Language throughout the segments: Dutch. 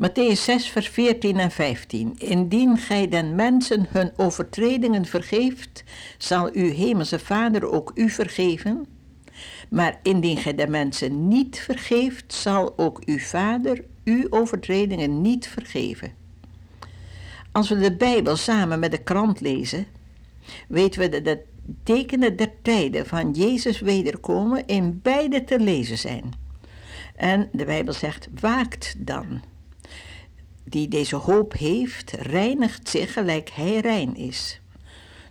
Matthäus 6, vers 14 en 15. Indien gij den mensen hun overtredingen vergeeft, zal uw hemelse Vader ook u vergeven. Maar indien gij de mensen niet vergeeft, zal ook uw Vader uw overtredingen niet vergeven. Als we de Bijbel samen met de krant lezen, weten we dat de tekenen der tijden van Jezus wederkomen in beide te lezen zijn. En de Bijbel zegt: waakt dan. Die deze hoop heeft, reinigt zich gelijk hij rein is.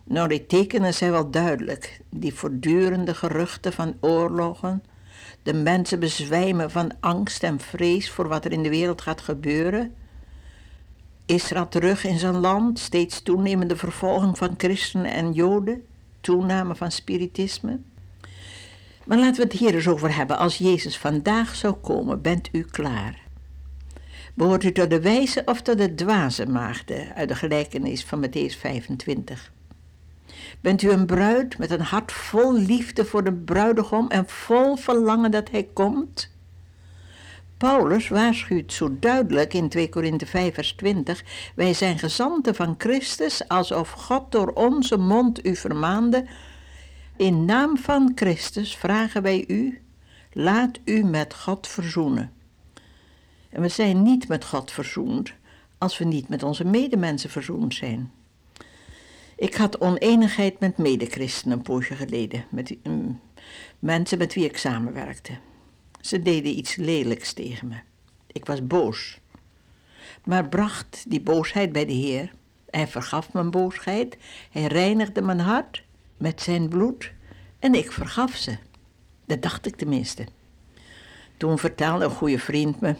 Nou, die tekenen zijn wel duidelijk. Die voortdurende geruchten van oorlogen. De mensen bezwijmen van angst en vrees voor wat er in de wereld gaat gebeuren. Israël terug in zijn land, steeds toenemende vervolging van christenen en joden, toename van spiritisme. Maar laten we het hier eens over hebben. Als Jezus vandaag zou komen, bent u klaar? Behoort u tot de wijze of tot de dwaze maagden uit de gelijkenis van Matthäus 25? Bent u een bruid met een hart vol liefde voor de bruidegom en vol verlangen dat hij komt? Paulus waarschuwt zo duidelijk in 2 Korinthe 5 vers 20, wij zijn gezanten van Christus, alsof God door onze mond u vermaande, in naam van Christus vragen wij u, laat u met God verzoenen. En we zijn niet met God verzoend als we niet met onze medemensen verzoend zijn. Ik had oneenigheid met medechristenen een poosje geleden, met um, mensen met wie ik samenwerkte. Ze deden iets lelijks tegen me. Ik was boos, maar bracht die boosheid bij de Heer. Hij vergaf mijn boosheid, hij reinigde mijn hart met zijn bloed en ik vergaf ze. Dat dacht ik tenminste. Toen vertelde een goede vriend me: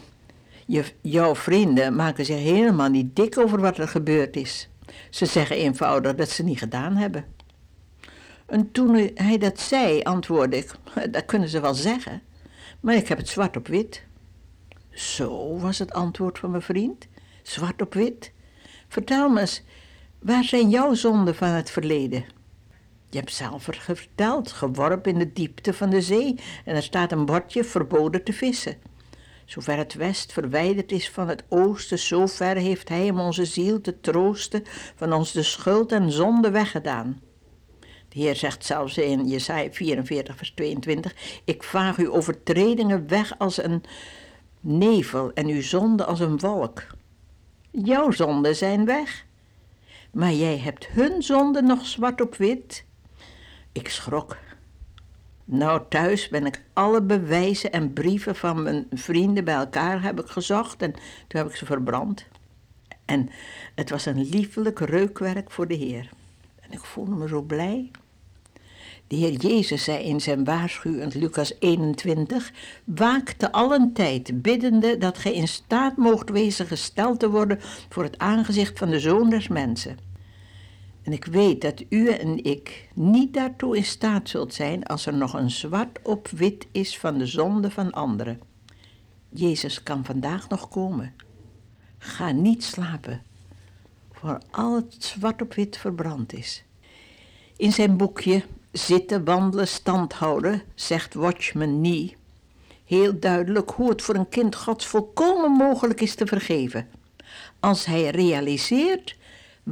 je, Jouw vrienden maken zich helemaal niet dik over wat er gebeurd is. Ze zeggen eenvoudig dat ze niet gedaan hebben. En toen hij dat zei, antwoordde ik: Dat kunnen ze wel zeggen, maar ik heb het zwart op wit. Zo was het antwoord van mijn vriend: zwart op wit. Vertel me eens, waar zijn jouw zonden van het verleden? Je hebt zelf verteld, geworpen in de diepte van de zee en er staat een bordje verboden te vissen. Zover het west verwijderd is van het oosten, zover heeft Hij om onze ziel te troosten, van ons de schuld en zonde weggedaan. De Heer zegt zelfs in Jesaja 44, vers 22: Ik vaag uw overtredingen weg als een nevel en uw zonde als een wolk. Jouw zonden zijn weg, maar jij hebt hun zonde nog zwart op wit. Ik schrok nou, thuis ben ik alle bewijzen en brieven van mijn vrienden bij elkaar heb ik gezocht en toen heb ik ze verbrand. En het was een liefelijk reukwerk voor de Heer. En ik voelde me zo blij. De Heer Jezus zei in zijn waarschuwend Lucas 21: Waak te allen tijd, biddende dat gij in staat moogt wezen gesteld te worden voor het aangezicht van de Zoon des Mensen. En ik weet dat u en ik niet daartoe in staat zult zijn als er nog een zwart op wit is van de zonde van anderen. Jezus kan vandaag nog komen. Ga niet slapen, voor al het zwart op wit verbrand is. In zijn boekje Zitten, wandelen, stand houden, zegt Watchman Nee heel duidelijk hoe het voor een kind Gods volkomen mogelijk is te vergeven. Als hij realiseert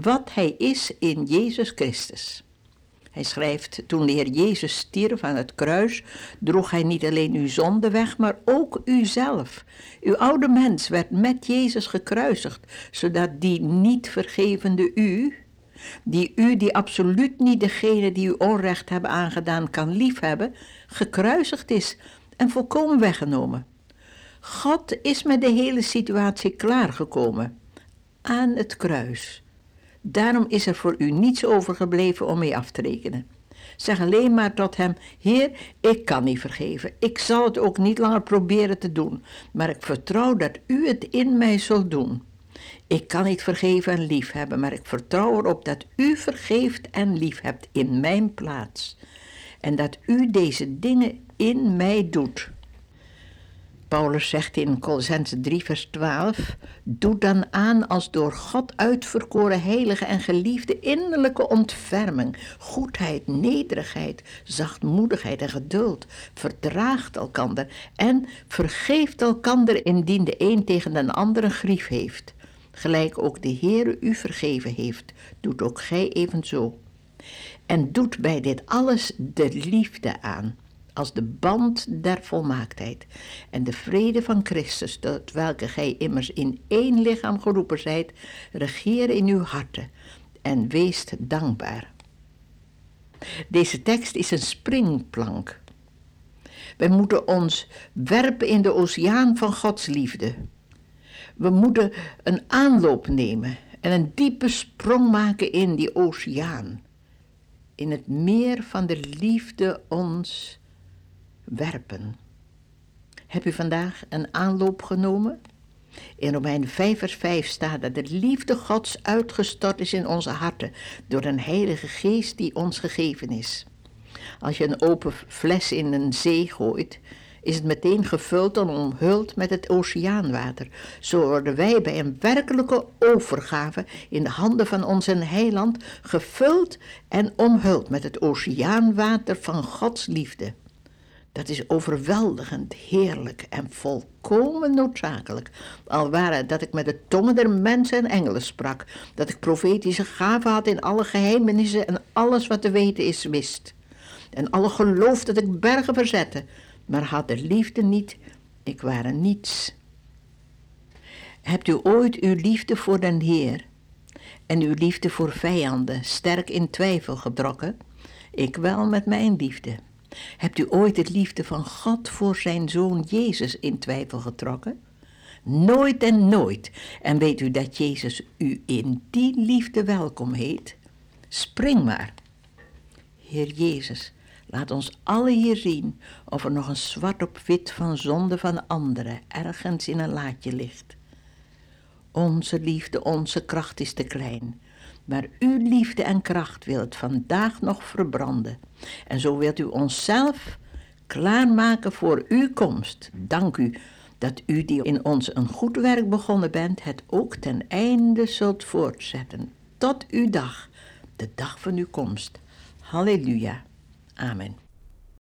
wat hij is in Jezus Christus. Hij schrijft, toen de Heer Jezus stierf aan het kruis, droeg hij niet alleen uw zonde weg, maar ook uzelf. Uw oude mens werd met Jezus gekruisigd, zodat die niet vergevende u, die u die absoluut niet degene die u onrecht hebben aangedaan kan liefhebben, gekruisigd is en volkomen weggenomen. God is met de hele situatie klaargekomen aan het kruis Daarom is er voor u niets overgebleven om mee af te rekenen. Zeg alleen maar tot hem: Heer, ik kan niet vergeven. Ik zal het ook niet langer proberen te doen, maar ik vertrouw dat u het in mij zult doen. Ik kan niet vergeven en liefhebben, maar ik vertrouw erop dat u vergeeft en liefhebt in mijn plaats. En dat u deze dingen in mij doet. Paulus zegt in Colossense 3, vers 12: Doe dan aan als door God uitverkoren heilige en geliefde innerlijke ontferming, goedheid, nederigheid, zachtmoedigheid en geduld. Verdraagt elkander en vergeeft elkander indien de een tegen de ander een grief heeft. Gelijk ook de Heere u vergeven heeft, doet ook gij evenzo. En doet bij dit alles de liefde aan als de band der volmaaktheid. En de vrede van Christus, tot welke gij immers in één lichaam geroepen zijt, regeer in uw harten en weest dankbaar. Deze tekst is een springplank. Wij moeten ons werpen in de oceaan van Gods liefde. We moeten een aanloop nemen en een diepe sprong maken in die oceaan. In het meer van de liefde ons werpen. Heb u vandaag een aanloop genomen? In Romein 5 vers 5 staat dat de liefde Gods uitgestort is in onze harten door een heilige geest die ons gegeven is. Als je een open fles in een zee gooit, is het meteen gevuld en omhuld met het oceaanwater. Zo worden wij bij een werkelijke overgave in de handen van onze heiland gevuld en omhuld met het oceaanwater van Gods liefde. Dat is overweldigend, heerlijk en volkomen noodzakelijk. Al waren dat ik met de tongen der mensen en engelen sprak, dat ik profetische gaven had in alle geheimenissen en alles wat te weten is wist. En alle geloof dat ik bergen verzette, maar had de liefde niet, ik waren niets. Hebt u ooit uw liefde voor den Heer en uw liefde voor vijanden sterk in twijfel getrokken? Ik wel met mijn liefde. Hebt u ooit de liefde van God voor zijn zoon Jezus in twijfel getrokken? Nooit en nooit. En weet u dat Jezus u in die liefde welkom heet? Spring maar. Heer Jezus, laat ons alle hier zien of er nog een zwart op wit van zonde van anderen ergens in een laadje ligt. Onze liefde, onze kracht is te klein maar uw liefde en kracht wil het vandaag nog verbranden. En zo wilt u onszelf klaarmaken voor uw komst. Dank u dat u die in ons een goed werk begonnen bent, het ook ten einde zult voortzetten. Tot uw dag, de dag van uw komst. Halleluja. Amen.